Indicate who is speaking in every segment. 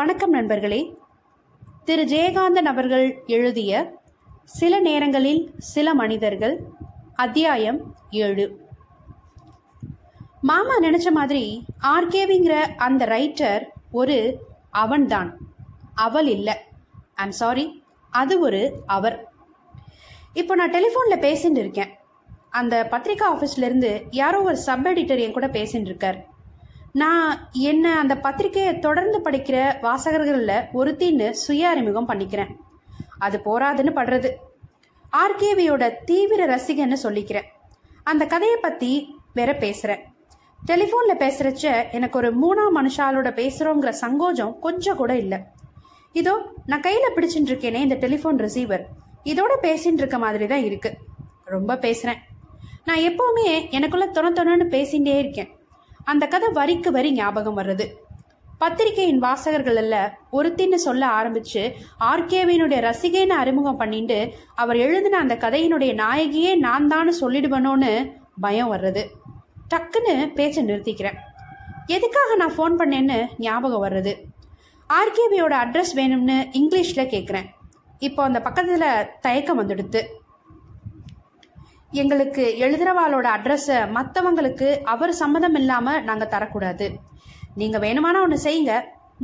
Speaker 1: வணக்கம் நண்பர்களே. திரு. ஜெயகாந்தன் அவர்கள் எழுதிய சில நேரங்களில் சில மனிதர்கள் அத்தியாயம் ஏழு. மாமா நினைச்ச மாதிரி ஆர்கேவிங்கிற அந்த ரைட்டர் ஒரு அவன்தான். அவள் இல்லை. ஐம் சாரி அது ஒரு அவர். இப்போ நான் டெலிஃபோனில் பேசிட்டு இருக்கேன். அந்த பத்திரிக்கா ஆஃபீஸ்லேருந்து யாரோ ஒரு சப் எடிட்டர் என் கூட பேசிட்டு இருக்கார். நான் என்ன அந்த பத்திரிக்கையை தொடர்ந்து படிக்கிற வாசகர்களில் ஒருத்தின்னு சுய அறிமுகம் பண்ணிக்கிறேன். அது போராதுன்னு படுறது. ஆர்கேவியோட தீவிர ரசிகன்னு சொல்லிக்கிறேன். அந்த கதையை பற்றி வேற பேசுகிறேன் டெலிஃபோனில் பேசுகிறச்ச எனக்கு ஒரு மூணாம் மனுஷாலோட பேசுகிறோங்கிற சங்கோஜம் கொஞ்சம் கூட இல்லை. இதோ நான் கையில் பிடிச்சிட்டு இருக்கேனே இந்த டெலிஃபோன் ரிசீவர். இதோட பேசிட்டு இருக்க மாதிரி தான் இருக்கு. ரொம்ப பேசுகிறேன் நான் எப்போவுமே எனக்குள்ள தொண தொணன்னு பேசிகிட்டே இருக்கேன். அந்த கதை வரிக்கு வரி ஞாபகம் வர்றது. பத்திரிகையின் வாசகர்கள் அல்ல ஒருத்தின்னு சொல்ல ஆரம்பிச்சு ஆர்கேவினுடைய ரசிகைன்னு அறிமுகம் பண்ணிட்டு அவர் எழுதின அந்த கதையினுடைய நாயகியே நான் தான் சொல்லிடுவனோன்னு பயம் வர்றது. டக்குன்னு பேச்சை நிறுத்திக்கிறேன். எதுக்காக நான் ஃபோன் பண்ணேன்னு ஞாபகம் வர்றது. ஆர்கேவியோட அட்ரஸ் வேணும்னு இங்கிலீஷில் கேட்குறேன் இப்போ அந்த பக்கத்தில் தயக்கம் வந்துடுத்து. எங்களுக்கு எழுதுறவாளோட அட்ரஸை மற்றவங்களுக்கு அவர் சம்மதம் இல்லாமல் நாங்கள் தரக்கூடாது. நீங்கள் வேணுமானா ஒன்று செய்யுங்க.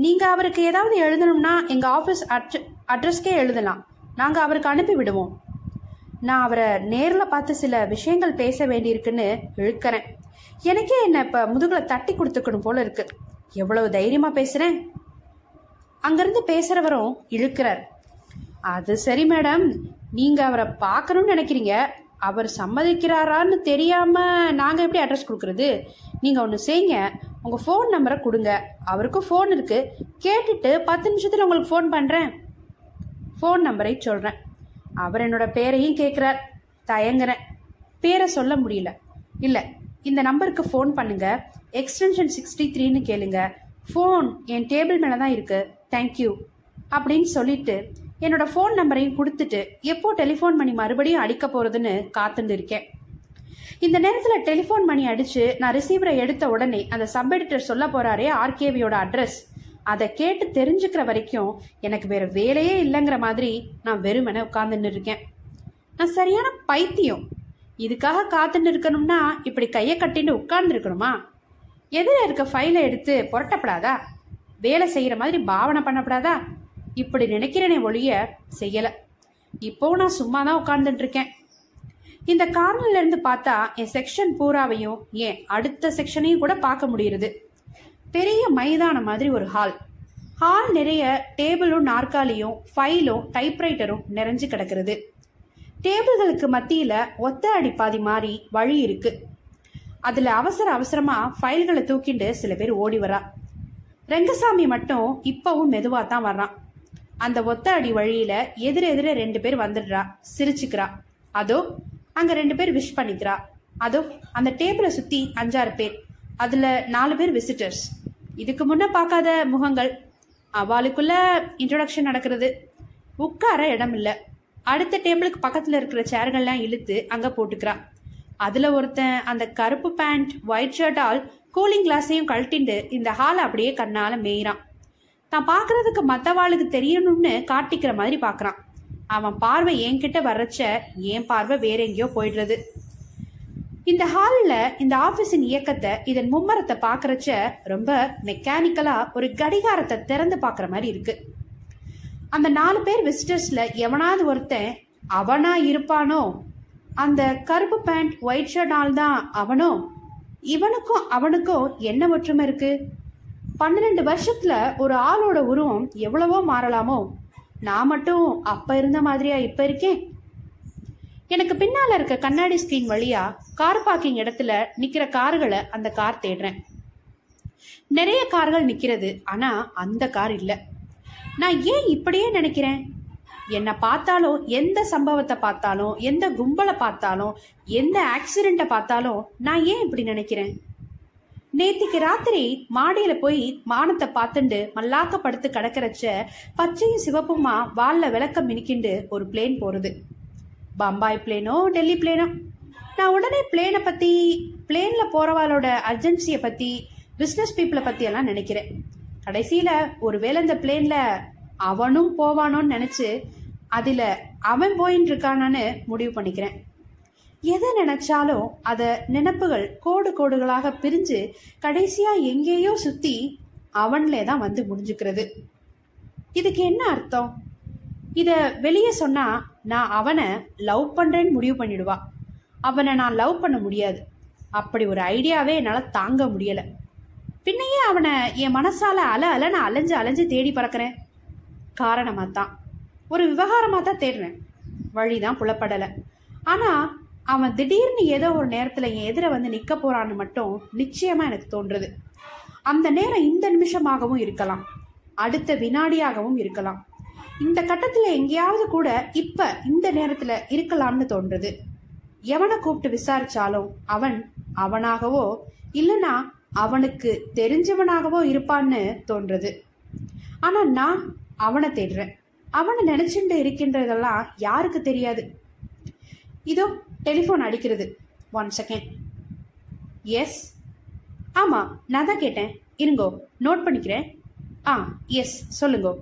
Speaker 1: நீங்கள் அவருக்கு ஏதாவது எழுதணும்னா எங்கள் ஆஃபீஸ் அட்ர அட்ரஸ்க்கே எழுதலாம். நாங்கள் அவருக்கு அனுப்பி விடுவோம். நான் அவரை நேரில் பார்த்து சில விஷயங்கள் பேச வேண்டியிருக்குன்னு இழுக்கிறேன். எனக்கே என்னை இப்போ முதுகில் தட்டி கொடுத்துக்கணும் போல இருக்கு. எவ்வளவு தைரியமாக பேசுகிறேன் அங்கேருந்து பேசுகிறவரும் இழுக்கிறார். அது சரி மேடம். நீங்கள் அவரை பார்க்கணும்னு நினைக்கிறீங்க. அவர் சம்மதிக்கிறாரான்னு தெரியாமல் நாங்கள் எப்படி அட்ரஸ் கொடுக்குறது? நீங்கள் ஒன்று செய்யுங்க. உங்கள் ஃபோன் நம்பரை கொடுங்க. அவருக்கும் ஃபோன் இருக்குது கேட்டுட்டு பத்து நிமிஷத்தில் உங்களுக்கு ஃபோன் பண்ணுறேன் ஃபோன் நம்பரை சொல்கிறேன் அவர் என்னோட பேரையும் கேட்குறார் தயங்குறேன். பேரை சொல்ல முடியல. இல்லை இந்த நம்பருக்கு ஃபோன் பண்ணுங்கள் எக்ஸ்டென்ஷன் சிக்ஸ்டி த்ரீன்னு கேளுங்க. ஃபோன் என் டேபிள் மேலே தான் இருக்குது தேங்க்யூ அப்படின்னு சொல்லிட்டு என்னோட ஃபோன் நம்பரையும் கொடுத்துட்டு எப்போ டெலிஃபோன் மணி மறுபடியும் அடிக்க போகிறதுன்னு காத்துருந்துருக்கேன் இருக்கேன் இந்த நேரத்தில் டெலிஃபோன் மணி அடிச்சு நான் ரிசீவரை எடுத்த உடனே அந்த சப் எடிட்டர் சொல்ல போறாரே ஆர்கேவியோட அட்ரஸ் அதை கேட்டு தெரிஞ்சுக்கிற வரைக்கும் எனக்கு வேற வேலையே இல்லைங்கிற மாதிரி நான் வெறுமனை உட்காந்துன்னு இருக்கேன் நான் சரியான பைத்தியம். இதுக்காக காத்துன்னு இருக்கணும்னா இப்படி கையை கட்டின்னு உட்கார்ந்துருக்கணுமா? எதில் எதிர இருக்க ஃபைலை எடுத்து புரட்டப்படாதா? வேலை செய்கிற மாதிரி பாவனை பண்ணப்படாதா? இப்படி நினைக்கிறேனே ஒழிய செய்யலை. இப்போ நான் சும்மா தான் உட்கார்ந்துட்டு இருக்கேன் இந்த கார்னர்ல இருந்து பார்த்தா என் செக்ஷன் பூராவையும் ஏன் அடுத்த செக்ஷனையும் கூட பார்க்க முடியுது பெரிய மைதானம் மாதிரி ஒரு ஹால் ஹால் நிறைய டேபிளும் நாற்காலியும் ஃபைலும் டைப்ரைட்டரும் நிறைஞ்சு கிடக்கிறது. டேபிள்களுக்கு மத்தியில் ஒத்த அடி பாதி மாதிரி வழி இருக்கு. அதில் அவசர அவசரமாக ஃபைல்களை தூக்கிட்டு சில பேர் ஓடி வரா. ரெங்கசாமி மட்டும் இப்பவும் மெதுவாக தான் வர்றான். அந்த ஒத்த அடி வழியில எதிர எதிர ரெண்டு பேர் வந்துடுறா சிரிச்சுக்கிறா. அதோ அங்க ரெண்டு பேர் விஷ் பண்ணிக்கிறா. அதோ அந்த டேபிளை சுத்தி அஞ்சாறு பேர். அதுல நாலு பேர் விசிட்டர்ஸ் இதுக்கு முன்ன பார்க்காத முகங்கள். அவளுக்குள்ள இன்ட்ரொடக்ஷன் நடக்கிறது. உட்கார இடம் இல்லை. அடுத்த டேபிளுக்கு பக்கத்துல இருக்கிற சேர்கள்லாம் இழுத்து அங்க போட்டுக்கிறா. அதுல ஒருத்தன் அந்த கருப்பு பேண்ட் ஒயிட் ஷர்ட்டால் கூலிங் கிளாஸையும் கழட்டிண்டு இந்த ஹாலை அப்படியே கண்ணால மேயிறான். தான் பார்க்கறதுக்கு மற்றவாளுக்கு தெரியணும்னு காட்டிக்கிற மாதிரி பார்க்குறான். அவன் பார்வை என்கிட்ட வர்றச்ச என் பார்வை வேற எங்கேயோ போயிடுறது. இந்த ஹாலில் இந்த ஆஃபீஸின் இயக்கத்தை இதன் மும்மரத்தை பார்க்குறச்ச ரொம்ப மெக்கானிக்கலாக ஒரு கடிகாரத்தை திறந்து பார்க்குற மாதிரி இருக்கு. அந்த நாலு பேர் விசிட்டர்ஸில் எவனாவது ஒருத்தன் அவனா இருப்பானோ அந்த கருப்பு பேண்ட் ஒயிட் ஷர்ட் ஆள் தான் அவனோ இவனுக்கும் அவனுக்கும் என்ன ஒற்றுமை இருக்கு? பன்னிரெண்டு வருஷத்துல ஒரு ஆளோட உருவம் எவ்வளவோ மாறலாமோ? நான் மட்டும் அப்ப இருந்த மாதிரியா இப்ப இருக்கேன்? எனக்கு பின்னால இருக்க கண்ணாடி ஸ்கிரீன் வழியா கார் பார்க்கிங் இடத்துல நிக்கிற கார்களை அந்த கார் தேடுறேன். நிறைய கார்கள் நிக்கிறது ஆனா அந்த கார் இல்ல. நான் ஏன் இப்படியே நினைக்கிறேன்? என்னை பார்த்தாலும் எந்த சம்பவத்தை பார்த்தாலும் எந்த கும்பலை பார்த்தாலும் எந்த ஆக்சிடெண்ட்டை பார்த்தாலும் நான் ஏன் இப்படி நினைக்கிறேன்? நேத்திக்கு ராத்திரி மாடியில போய் வானத்தை பார்த்துண்டு மல்லாக்க படுத்து கிடக்கிறச்ச பச்சையும் சிவப்புமா வால்ல விளக்கம் மினிக்கிண்டு ஒரு பிளேன் போறது. பம்பாய் பிளேனோ டெல்லி பிளேனோ நான் உடனே பிளேனை பத்தி பிளேன்ல போறவாளோட அர்ஜென்சியை பத்தி பிஸ்னஸ் பீப்புளை பத்தி எல்லாம் நினைக்கிறேன். கடைசியில ஒருவேளை இந்த பிளேன்ல அவனும் போவானோன்னு நினைச்சு அதுல அவன் போயின்னு இருக்கானான்னு முடிவு பண்ணிக்கிறேன். எதை நினைச்சாலும் அத நினப்புகள் கோடு கோடுகளாக பிரிஞ்சு கடைசியா எங்கேயோ சுத்தி அவன்லே தான் வந்து முடிஞ்சுக்கிறது. இதுக்கு என்ன அர்த்தம்? இத வெளியே சொன்னா நான் அவனை லவ் பண்றேன்னு முடிவு பண்ணிடுவா. அவனை நான் லவ் பண்ண முடியாது. அப்படி ஒரு ஐடியாவே என்னால் தாங்க முடியல. பின்னையே அவனை என் மனசால அல அல நான் அலைஞ்சு அலைஞ்சு தேடி பறக்கிறேன். காரணமாக தான் ஒரு விவகாரமாக தான் தேடுறேன் வழி தான் புலப்படலை. ஆனால் அவன் திடீர்னு ஏதோ ஒரு நேரத்தில் என் எதிர வந்து நிற்க போறான்னு மட்டும் நிச்சயமாக எனக்கு தோன்றுது. அந்த நேரம் இந்த நிமிஷமாகவும் இருக்கலாம். அடுத்த வினாடியாகவும் இருக்கலாம். இந்த கட்டத்தில் எங்கேயாவது கூட இப்போ இந்த நேரத்தில் இருக்கலாம்னு தோன்றுது. எவனை கூப்பிட்டு விசாரிச்சாலும் அவன் அவனாகவோ இல்லைன்னா அவனுக்கு தெரிஞ்சவனாகவோ இருப்பான்னு தோன்றுது. ஆனா நான் அவனை தேடுறேன். அவனை நினைச்சுட்டு இருக்கின்றதெல்லாம் யாருக்கு தெரியாது? இதோ டெலிஃபோன் அடிக்கிறது. ஒன் செகண்ட் எஸ் ஆமாம் நான் தான் கேட்டேன். இருங்கோ நோட் பண்ணிக்கிறேன். ஆ எஸ் சொல்லுங்கோ.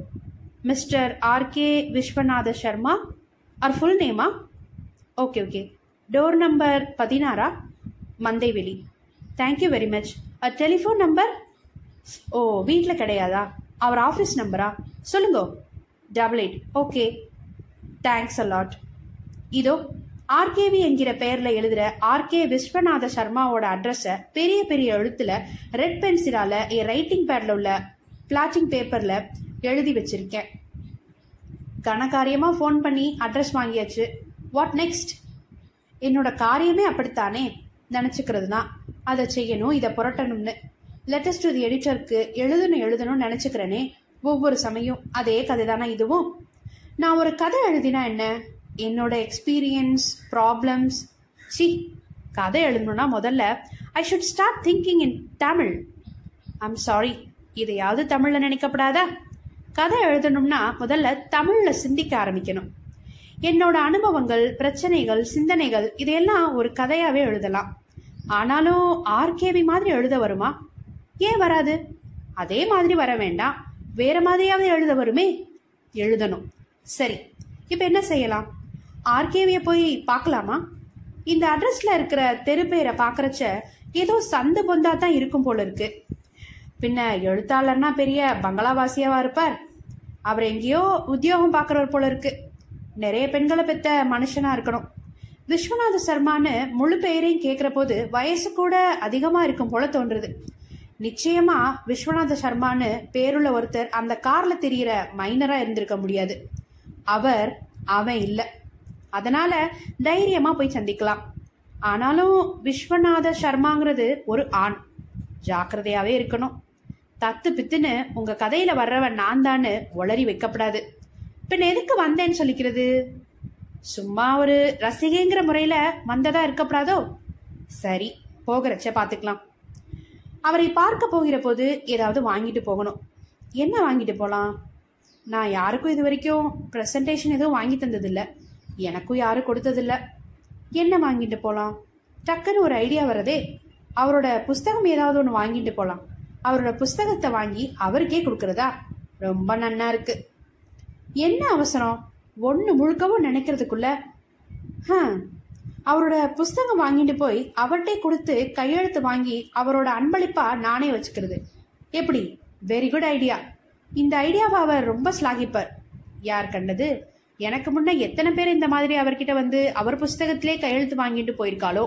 Speaker 1: Mister R K Viswanatha Sarma R full நேமா okay okay door number பதினாறா? Mandaveli. Thank you very much a telephone number ஓ வீட்டில் கிடையாதா? அவர் ஆஃபீஸ் நம்பரா சொல்லுங்கோ. Double eight okay thanks a lot இதோ ஆர்கேவி என்கிற பெயரில் எழுதுகிற ஆர்கே விஸ்வநாத சர்மாவோட அட்ரஸை பெரிய பெரிய எழுத்தில் ரெட் பென்சிலால் என் ரைட்டிங் பேடில் உள்ள பிளாட்டிங் பேப்பரில் எழுதி வச்சிருக்கேன். கனகாரியமாக ஃபோன் பண்ணி அட்ரஸ் வாங்கியாச்சு. வாட் நெக்ஸ்ட் என்னோட காரியமே அப்படித்தானே? நினச்சிக்கிறது தான். அதை செய்யணும் இதை புரட்டணும்னு. லெட்டஸ்ட் டு தி எடிட்டருக்கு எழுதணும் எழுதணும்னு நினச்சிக்கிறேனே. ஒவ்வொரு சமயம் அதே கதை தானே இதுவும்? நான் ஒரு கதை எழுதினா என்ன? என்னோட எக்ஸ்பீரியன்ஸ் ப்ராப்ளம்ஸ் சி கதை எழுதணும்னா முதல்ல I should start thinking in Tamil I'm sorry இதையாவது தமிழில் நினைக்கப்படாதா. கதை எழுதணும்னா முதல்ல தமிழில் சிந்திக்க ஆரம்பிக்கணும். என்னோட அனுபவங்கள் பிரச்சனைகள் சிந்தனைகள் இதையெல்லாம் ஒரு கதையாகவே எழுதலாம். ஆனாலும் ஆர்கேவி மாதிரி எழுத வருமா? ஏன் வராது? அதே மாதிரி வர வேண்டாம். வேற மாதிரியாவது எழுத வருமே? எழுதணும். சரி இப்போ என்ன செய்யலாம்? ஆர்கேவியை போய் பார்க்கலாமா? இந்த அட்ரஸில் இருக்கிற தெரு பேரை பார்க்குறச்ச ஏதோ சந்து பொந்தா தான் இருக்கும் போல இருக்கு. பின்ன எழுத்தாளர்னா பெரிய பங்களாவாசியாவா இருப்பார். அவர் எங்கேயோ உத்தியோகம் பார்க்குறவர் போல இருக்கு. நிறைய பெண்களை பெத்த மனுஷனா இருக்கணும். விஸ்வநாத சர்மான்னு முழு பெயரையும் கேட்குற போது வயசு கூட அதிகமாக இருக்கும் போல தோன்றுது. நிச்சயமா விஸ்வநாத சர்மான்னு பேருள்ள ஒருத்தர் அந்த கார்ல தெரியிற மைனரா இருந்திருக்க முடியாது. அவர் அவன் இல்லை. அதனால தைரியமா போய் சந்திக்கலாம். ஆனாலும் விஸ்வநாத சர்மாங்கிறது ஒரு ஆண். ஜாக்கிரதையாவே இருக்கணும். தத்து பித்துன்னு உங்க கதையில வர்றவன் நான் தான்னு ஒளறி வைக்கப்படாது. பின் எதுக்கு வந்தேன்னு சொல்லிக்கிறது? சும்மா ஒரு ரசிகைங்கிற முறையில வந்ததா இருக்கப்படாதோ? சரி போகிறச்ச பார்த்துக்கலாம் அவரை பார்க்க போகிற போது ஏதாவது வாங்கிட்டு போகணும். என்ன வாங்கிட்டு போகலாம் நான் யாருக்கும் இது வரைக்கும் ப்ரெசன்டேஷன் எதுவும் வாங்கி தந்ததில்ல. எனக்கும் யாரும் கொடுத்ததில்ல. என்ன வாங்கிட்டு போகலாம் டக்குன்னு ஒரு ஐடியா வரதே அவரோட புஸ்தகம் ஏதாவது ஒன்று வாங்கிட்டு போகலாம் அவரோட புஸ்தகத்தை வாங்கி அவருக்கே கொடுக்கறதா ரொம்ப நன்னா இருக்கு. என்ன அவசரம்? ஒன்று முழுக்கவும் நினைக்கிறதுக்குள்ள அவரோட புஸ்தகம் வாங்கிட்டு போய் அவர்கிட்டே கொடுத்து கையெழுத்து வாங்கி அவரோட அன்பளிப்பா நானே வச்சுக்கிறது. எப்படி? வெரி குட் ஐடியா இந்த ஐடியாவை அவர் ரொம்ப ஸ்லாகிப்பார் யார் கண்டது? எனக்கு முன்ன எத்தனை பேர் இந்த மாதிரி அவர்கிட்ட வந்து அவர் புஸ்தகத்திலே கையெழுத்து வாங்கிட்டு போயிருக்காளோ?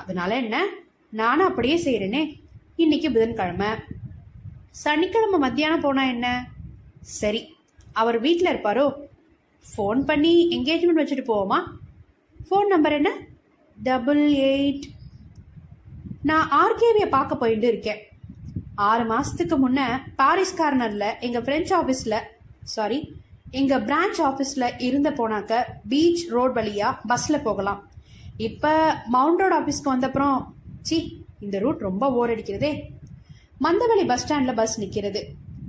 Speaker 1: அதனால என்ன? நானும் அப்படியே செய்கிறேனே இன்னைக்கு புதன்கிழமை. சனிக்கிழமை மத்தியானம் போனா என்ன? சரி அவர் வீட்டில் இருப்பாரோ? ஃபோன் பண்ணி என்கேஜ்மெண்ட் வச்சுட்டு போவோமா? ஃபோன் நம்பர் என்ன? டபுள் எயிட் நான் ஆர்கேவியை பார்க்க போயிட்டு இருக்கேன். ஆறு மாதத்துக்கு முன்னே பாரிஸ் கார்னரில் எங்கள் ஃப்ரெஞ்ச் ஆஃபீஸில் சாரி எங்கள் பிரான்ச் ஆஃபீஸில் இருந்த போனாக்க பீச் ரோட் வழியாக பஸ்ஸில் போகலாம். இப்போ மவுண்ட் ரோட் ஆஃபீஸ்க்கு வந்தப்புறம் சி இந்த ரூட் ரொம்ப ஓர் அடிக்கிறதே. மந்தவெளி பஸ் ஸ்டாண்டில் பஸ் நிற்கிறது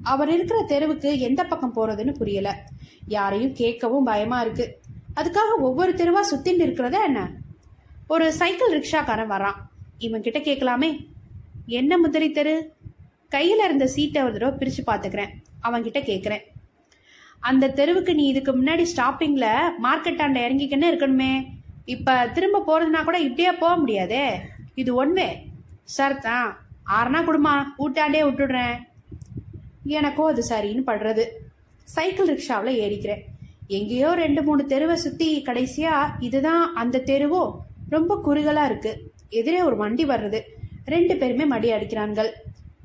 Speaker 1: அவர் இருக்கிற தெருவுக்கு எந்த பக்கம் போகிறதுன்னு புரியல. யாரையும் கேட்கவும் பயமாக இருக்கு. அதுக்காக ஒவ்வொரு தெருவா சுற்றின்னு இருக்கிறதா என்ன? ஒரு சைக்கிள் ரிக்ஷாக்காரன் வரான். இவன் கிட்ட கேட்கலாமே. என்ன முதலி தெரு? கையில் இருந்த சீட்டை ஒரு தடவை பிரித்து பார்த்துக்கிறேன். அவன்கிட்ட கேட்குறேன். அந்த தெருவுக்கு நீ இதுக்கு முன்னாடி ஸ்டாப்பிங்கில் மார்க்கெட்டாண்ட இறங்கிக்கன்னு இருக்கணுமே. இப்போ திரும்ப போகிறதுனா கூட இப்படியே போக முடியாதே. இது ஒன்வே சார் தான். ஆறுனா கொடுமா. ஊட்டாண்டே விட்டுடுறேன். எனக்கும் அது சரின்னு படுறது. சைக்கிள் ரிக்ஷாவில் ஏறிக்கிறேன். எங்கேயோ ரெண்டு மூணு தெருவை சுற்றி கடைசியாக இதுதான் அந்த தெருவோ? ரொம்ப குறுகலாக இருக்கு. எதிரே ஒரு வண்டி வர்றது. ரெண்டு பேருமே மடி அடிக்கிறான்கள்.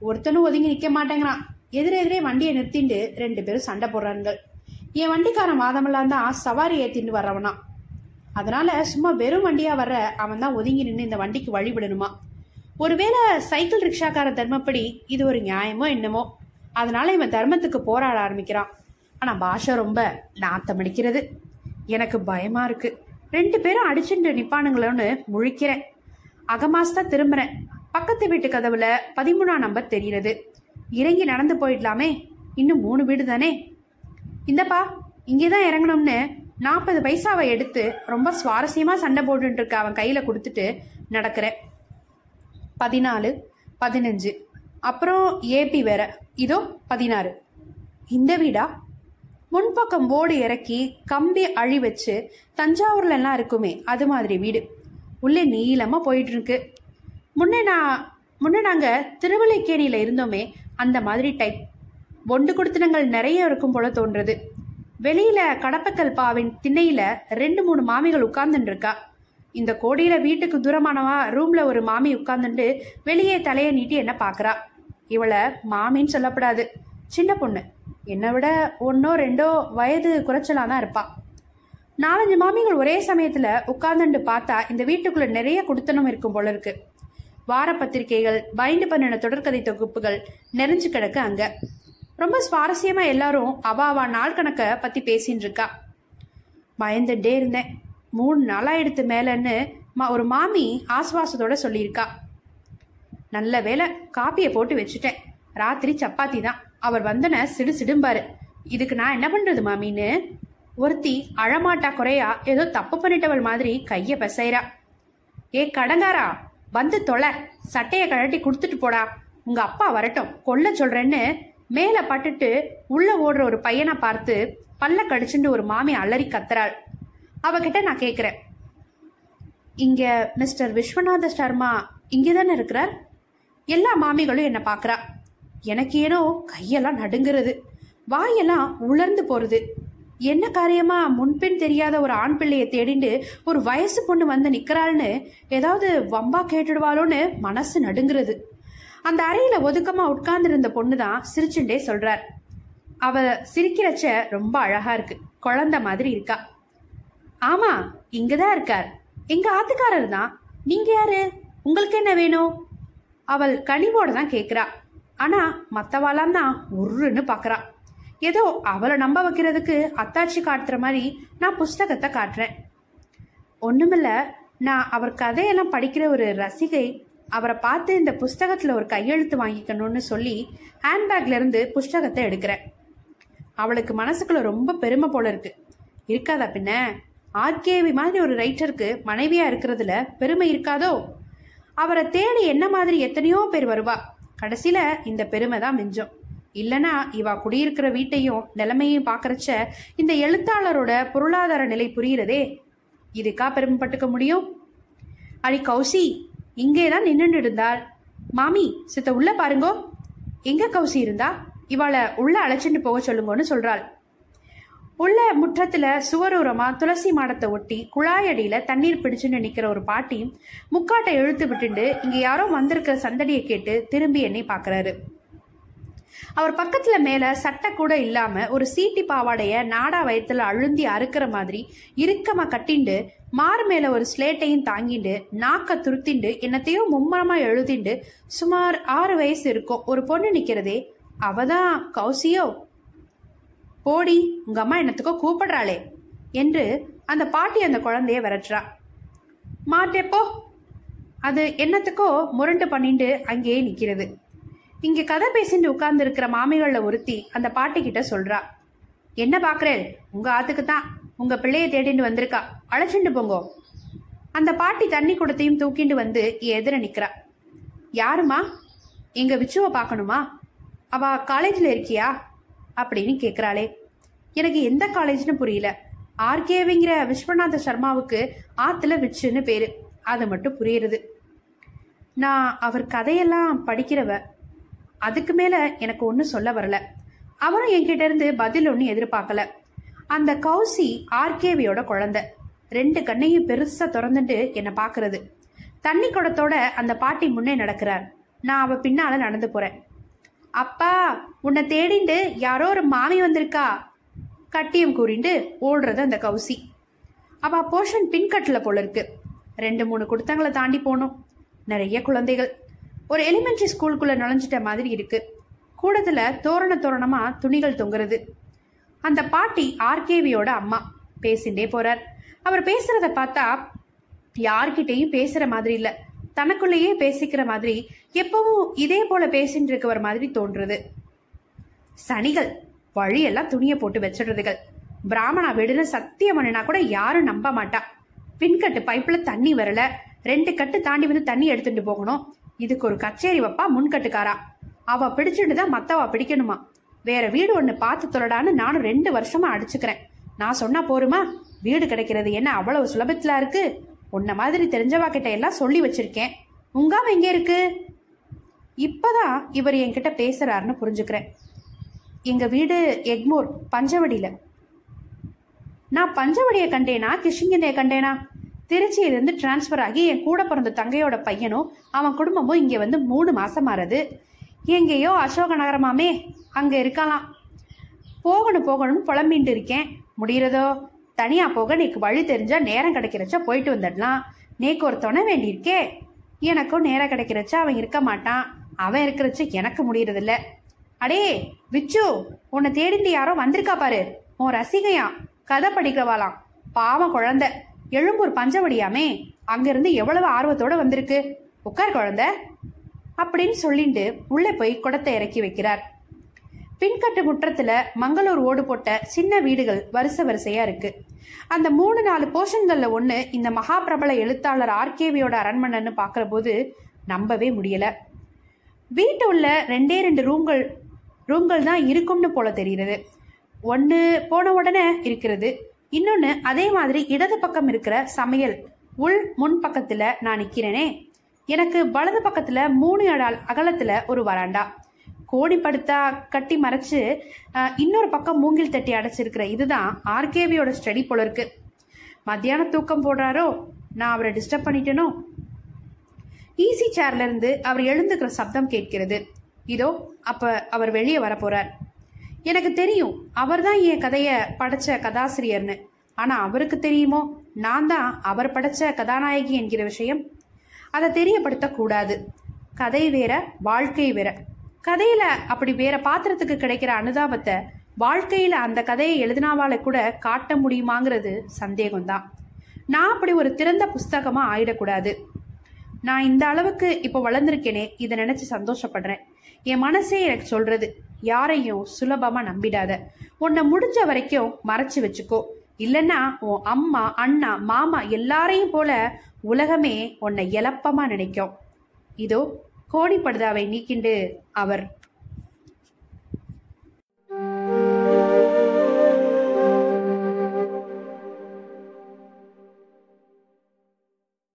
Speaker 1: ஒருத்தனும் ஒதுங்கி நிற்க மாட்டேங்கிறான். எதிரே எதிரே வண்டியை நிறுத்திண்டு ரெண்டு பேரும் சண்டை போடுறான்கள். என் வண்டிக்காரன் வாதமெல்லாம் தான் சவாரி ஏத்திண்டு வர்றவனா அதனால சும்மா வெறும் வண்டியா வர்ற அவன் தான் ஒதுங்கி நின்று இந்த வண்டிக்கு வழிவிடணுமா ஒருவேளை சைக்கிள் ரிக்ஷாக்கார தர்மப்படி இது ஒரு நியாயமோ என்னமோ? அதனால இவன் தர்மத்துக்கு போராட ஆரம்பிக்கிறான். ஆனா பாஷை ரொம்ப நாத்தம் அடிக்கிறது. எனக்கு பயமா இருக்கு. ரெண்டு பேரும் அடிச்சுட்டு நிப்பானுங்களோன்னு முழிக்கிறேன். அகமாஸ்தா திரும்புறேன். பக்கத்து வீட்டு கதவுல பதிமூணாம் நம்பர் தெரிகிறது. இறங்கி நடந்து போயிடலாமே. இன்னும் மூணு வீடு தானே இந்தப்பா இங்கே தான் இறங்கணும்னு நாற்பது பைசாவை எடுத்து ரொம்ப சுவாரஸ்யமாக சண்டை போட்டுட்டு இருக்க அவன் கையில் கொடுத்துட்டு நடக்கிறேன். பதினாலு பதினஞ்சு அப்புறம் ஏபி வேற. இதோ பதினாறு. இந்த வீடா? முன்பக்கம் போர்டு இறக்கி கம்பி அழி வச்சு தஞ்சாவூர்ல எல்லாம் இருக்குமே அது மாதிரி வீடு. உள்ளே நீளமா போயிட்டு இருக்கு முன்னே நான் முன்னே நாங்க திருவல்லிக்கேணியில இருந்தோமே அந்த மாதிரி டைப் ஒண்டு குடுத்தனங்கள் நிறைய இருக்கும் போல தோன்றது. வெளியில கடப்பக்கல் பாவின் திண்ணையில ரெண்டு மூணு மாமிகள் உட்கார்ந்துட்டு இருக்கா இந்த கோடியில வீட்டுக்கு தூரமானவா ரூம்ல ஒரு மாமி உட்கார்ந்துட்டு வெளியே தலையை நீட்டி என்ன பாக்குறா இவளை மாமின்னு சொல்லப்படாது. சின்ன பொண்ணு. என்னை விட ஒன்னோ ரெண்டோ வயது குறைச்சலாக தான் இருப்பாள் நாலஞ்சு மாமிகள் ஒரே சமயத்துல உட்கார்ந்துட்டு பார்த்தா இந்த வீட்டுக்குள்ள நிறைய குடுத்தனம் இருக்கும் போல இருக்கு. வார பத்திரிகைகள் பைண்டு பண்ணின தொடர்கதை தொகுப்புகள் நிறைஞ்சு கிடக்கு அங்க. ரொம்ப சுவாரஸ்யமா எல்லாரும் அவாவா நாள் கணக்க பத்தி பேசின்னு இருக்கா. பயந்துட்டே இருந்தேன். மூணு நாளாயிடுத்து மேலன்னு மா- ஒரு மாமி ஆஸ்வாசத்தோட சொல்லியிருக்கா. நல்ல வேளை காப்பியை போட்டு வச்சுட்டேன். ராத்திரி சப்பாத்தி தான். அவர் வந்தன சிடு சிடும்பாரு. இதுக்கு நான் என்ன பண்றது மாமின்னு? ஒருத்தி அழமாட்டா குறையா ஏதோ தப்பு பண்ணிட்டவள் மாதிரி கைய பிசைறா. ஏ கடங்காரா வந்து தொலை. சட்டையை கழட்டி கொடுத்துட்டு போடா. உங்க அப்பா வரட்டும். கொல்ல சொல்றேன்னு மேல பட்டுட்டு உள்ள ஓடுற ஒரு பையனை பார்த்து பல்ல கடிச்சுட்டு ஒரு மாமி அலறி கத்துறாள். அவகிட்ட நான் கேக்குறேன். இங்க மிஸ்டர் விஸ்வநாத சர்மா இங்கே தானே இருக்கிறார்? எல்லா மாமிகளும் என்னை பார்க்கறா. எனக்கு ஏனோ கையெல்லாம் நடுங்குறது. வாயெல்லாம் உலர்ந்து போறது. என்ன காரியமா முன்பின் தெரியாத ஒரு ஆண் பிள்ளையை தேடிண்டு ஒரு வயசு பொண்ணு வந்து நிக்கிறாள்னு ஏதாவது வம்பா கேட்டுடுவாளோன்னு மனசு நடுங்குறது. அந்த அறையில ஒதுக்கமா உட்கார்ந்திருந்த பொண்ணு தான் சிரிச்சுண்டே சொல்றார். அவ சிரிக்கிறச்ச ரொம்ப அழகா இருக்கு. குழந்தை மாதிரி இருக்கா. ஆமா இங்கதான் இருக்கார். எங்க ஆத்துக்காரர் தான். நீங்க யாரு? உங்களுக்கு என்ன வேணும்? அவள் கனிவோட தான் கேக்குறா. ஆனா மத்தவாளாம் தான் உருன்னு பாக்குறா. ஏதோ அவளை நம்ப வைக்கிறதுக்கு அத்தாட்சி காட்டுற மாதிரி நான் புஸ்தகத்தை காட்டுறேன். ஒண்ணுமில்ல நான் அவர் கதையெல்லாம் படிக்கிற ஒரு ரசிகை அவரை பார்த்து இந்த புஸ்தகத்தில் ஒரு கையெழுத்து வாங்கிக்கணும்னு சொல்லி ஹேண்ட்பேக்லேருந்து புஸ்தகத்தை எடுக்கிறேன். அவளுக்கு மனசுக்குள்ள ரொம்ப பெருமை போல இருக்கு. இருக்காதா பின்ன? ஆர்கேவி மாதிரி ஒரு ரைட்டருக்கு மனைவியா இருக்கிறதுல பெருமை இருக்காதோ? அவரை தேடி என்ன மாதிரி எத்தனையோ பேர் வருவா. கடைசியில இந்த பெருமை தான் மிஞ்சும். இல்லனா இவா குடியிருக்கிற வீட்டையும் நிலைமையும் பாக்குறச்ச இந்த எழுத்தாளரோட பொருளாதார நிலை புரியுறதே. இதுக்கா பெருமைப்பட்டுக்க முடியும்? அடி கௌசி இங்கே தான் நின்றுட்டு இருந்தாள். மாமி சித்த உள்ள பாருங்கோ. எங்க கௌசி இருந்தா? இவாளை உள்ள அழைச்சிட்டு போக சொல்லுங்கன்னு சொல்றாள். உள்ள முற்றத்துல சுவரூரமா துளசி மாடத்தை ஒட்டி குழாயடியில தண்ணீர் பிடிச்சுன்னு நிக்கிற ஒரு பாட்டி முக்காட்டை இழுத்து விட்டுண்டு இங்க யாரோ வந்திருக்கிற சந்தடியை கேட்டு திரும்பி என்னை பாக்குறாரு. அவர் பக்கத்துல மேல சட்டை கூட இல்லாம ஒரு சீட்டி பாவாடைய நாடா வயத்துல அழுந்தி அறுக்கிற மாதிரி இறுக்கமா கட்டிண்டு மார் மேல ஒரு ஸ்லேட்டையும் தாங்கிண்டு நாக்க துருத்திண்டு என்னத்தையோ மும்மரமா எழுதிண்டு சுமார் ஆறு வயசு இருக்கும். ஒரு பொண்ணு நிக்கிறதே அவதான் கௌசியோ? போடி உங்க அம்மா என்னத்துக்கோ கூப்பிடுறாளே என்று அந்த பாட்டி அந்த குழந்தைய விரட்டுறா. மாட்டேப்போ அது என்னத்துக்கோ முரண்டு பண்ணிட்டு அங்கேயே நிக்கிறது. இங்க கதை பேசிட்டு உட்கார்ந்து இருக்கிற மாமிகள்ல ஒருத்தி அந்த பாட்டி கிட்ட சொல்றா என்ன பாக்குறேன் உங்க ஆத்துக்கு தான் உங்க பிள்ளைய தேடிட்டு வந்திருக்கா. அழைச்சிட்டு போங்கோ. அந்த பாட்டி தண்ணி குடத்தையும் தூக்கிண்டு வந்து எதிர நிக்கிறா யாருமா எங்க விச்சுவ பார்க்கணுமா அவ காலேஜில் இருக்கியா? அப்படின்னு கேட்குறாளே எனக்கு எந்த காலேஜ்னு புரியல. ஆர்கேவிங்கிற விஸ்வநாத சர்மாவுக்கு ஆத்துல விச்சுன்னு பேரு. அது மட்டும் புரியுறது. நான் அவர் கதையெல்லாம் படிக்கிறவ அதுக்கு மேல எனக்கு ஒன்றும் சொல்ல வரல. அவரும் என்கிட்ட இருந்து பதில் ஒன்றும் எதிர்பார்க்கல. அந்த கௌசி ஆர்கேவியோட குழந்தை. ரெண்டு கண்ணையும் பெருசா திறந்துட்டு என்னை பார்க்கறது தண்ணி குடத்தோட அந்த பாட்டி முன்னே நடக்கிறார். நான் அவ பின்னால நடந்து போறேன். அப்பா உன்னை தேடிண்டு யாரோ ஒரு மாமி வந்திருக்கா? கட்டியம் கூறிண்டு ஓடுறது அந்த கௌசி. அவ போர்ஷன் பின்கட்டில் போல இருக்கு. ரெண்டு மூணு குடுத்தங்களை தாண்டி போகணும். நிறைய குழந்தைகள். ஒரு எலிமெண்ட்ரி ஸ்கூலுக்குள்ளே நுழைஞ்சிட்ட மாதிரி இருக்கு. கூடத்தில் தோரண தோரணமாக துணிகள் தொங்குறது. அந்த பாட்டி ஆர்கேவியோட அம்மா பேசிண்டே போறார். அவர் பேசுறத பார்த்தா யார்கிட்டையும் பேசுற மாதிரி இல்ல. தனக்குள்ளேயே பேசிக்கிற மாதிரி எப்பவும் இதே போல பேசிட்டு இருக்கவர் மாதிரி தோன்றுறது. சனிகள் வழியெல்லாம் துணியை போட்டு வச்சிடுறதுகள். பிராமணா வீடுன்னு சத்தியம் பண்ணினா கூட யாரும் நம்ப மாட்டா. பின்கட்டு பைப்ல தண்ணி வரல. ரெண்டு கட்டு தாண்டி வந்து தண்ணி எடுத்துட்டு போகணும். இதுக்கு ஒரு கச்சேரி வைப்பா முன்கட்டுக்காரா. அவ பிடிச்சிட்டு தான் மத்தவா பிடிக்கணுமா. வேற வீடு ஒன்று பார்த்து தொடடான்னு நானும் ரெண்டு வருஷமா அடிச்சுக்கிறேன். நான் சொன்னா போருமா? வீடு கிடைக்கிறது என்ன அவ்வளவு சுலபத்துல இருக்கு? உன்ன மாதிரி தெரிஞ்சவா கிட்ட எல்லாம் சொல்லி வச்சிருக்கேன். உங்காம எங்க இருக்கு? இப்பதான் இவர் என்கிட்ட பேசுறாருன்னு புரிஞ்சுக்கிறேன். எங்க வீடு எக்மோர் பஞ்சவடியில. நான் பஞ்சவடியை கண்டேனா கிருஷ்ணகிரியை கண்டேனா? திருச்சியிலிருந்து டிரான்ஸ்ஃபர் ஆகி என் கூட பிறந்த தங்கையோட பையனும் அவன் குடும்பமும் இங்கே வந்து மூணு மாசம் ஆறுது எங்கேயோ அசோக நகரமாமே அங்கே இருக்கலாம். போகணும் போகணும்னு புலம்பின்ட்டு இருக்கேன். முடிகிறதோ? தனியாக போக நீக்கு வழி தெரிஞ்சால் நேரம் கிடைக்கிறச்சா போயிட்டு வந்துடலாம். நேக்கு ஒருத்தவனே வேண்டியிருக்கே. எனக்கும் நேரம் கிடைக்கிறச்சா அவன் இருக்க மாட்டான். அவன் இருக்கிறச்ச எனக்கு முடியறதில்ல அடே விச்சு உன்னை தேடிட்டு யாரோ வந்திருக்கா பாரு. உன் ரசிகையா கதை படிக்கிறவாளாம். பாவம் குழந்தை. எழும்பூர் பஞ்சவடியாமே. அங்கிருந்து எவ்வளவு ஆர்வத்தோட வந்திருக்கு? உட்கார் குழந்த. அப்படின்னு சொல்லிட்டு உள்ளே போய் குடத்தை இறக்கி வைக்கிறார். பின்கட்டு முற்றத்துல மங்களூர் ஓடு போட்ட சின்ன வீடுகள் வரிசை வரிசையா இருக்கு. அந்த மூணு நாலு போர்ஷன்கள்ல ஒண்ணு இந்த மகாபிரபல எழுத்தாளர் ஆர்கேவியோட அரண்மனைன்னு பாக்குற போது நம்பவே முடியல. வீட்டு உள்ள ரெண்டே ரெண்டு ரூம்கள் ரூம்கள் தான் இருக்கும்னு போல தெரிகிறது. ஒன்று போன உடனே இருக்கிறது. இன்னொன்று அதே மாதிரி இடது பக்கம் இருக்கிற சமையல் உள் முன் பக்கத்தில் நான் நிற்கிறேனே எனக்கு வலது பக்கத்தில் மூணு அடால் அகலத்தில் ஒரு வராண்டா. கோடி படுத்தா கட்டி மறைச்சு இன்னொரு பக்கம் மூங்கில் தட்டி அடைச்சிருக்கிற இதுதான் ஆர்கேவியோட ஸ்டடி போல இருக்கு. மத்தியானம் தூக்கம் போடுறாரோ? நான் அவரை டிஸ்டர்ப் பண்ணிட்டேனோ? ஈஸி சேர்ல இருந்து அவர் எழுந்துக்கிற சப்தம் கேட்கிறது. இதோ அப்ப அவர் வெளியே வரப்போறார். எனக்கு தெரியும். அவர் தான் என் கதையை படைச்ச கதாசிரியர்னு. ஆனா அவருக்கு தெரியுமோ? நான் தான் அவர் படைச்ச கதாநாயகி என்கிற விஷயம். அதை தெரியப்படுத்த கூடாது. கதை வேற வாழ்க்கை வேற. கதையில அப்படி வேற பாத்திரத்துக்கு கிடைக்கிற அனுதாபத்தை வாழ்க்கையில அந்த கதையை எழுதினாவால கூட காட்ட முடியுமாங்கிறது சந்தேகம்தான். நான் அப்படி ஒரு திறந்த புஸ்தகமா ஆயிடக்கூடாது. நான் இந்த அளவுக்கு இப்போ வளர்ந்துருக்கேனே இதை நினைச்சு சந்தோஷப்படுறேன். என் மனசே எனக்கு சொல்றது யாரையும் சுலபமா நம்பிடாத. உன்னை முடிஞ்ச வரைக்கும் மறைச்சு வச்சுக்கோ. இல்லைன்னா உன் அம்மா அண்ணா மாமா எல்லாரையும் போல உலகமே உன்னை எலப்பமா நினைக்கும். இதோ கோடி படுதாவை நீக்கிண்டு அவர்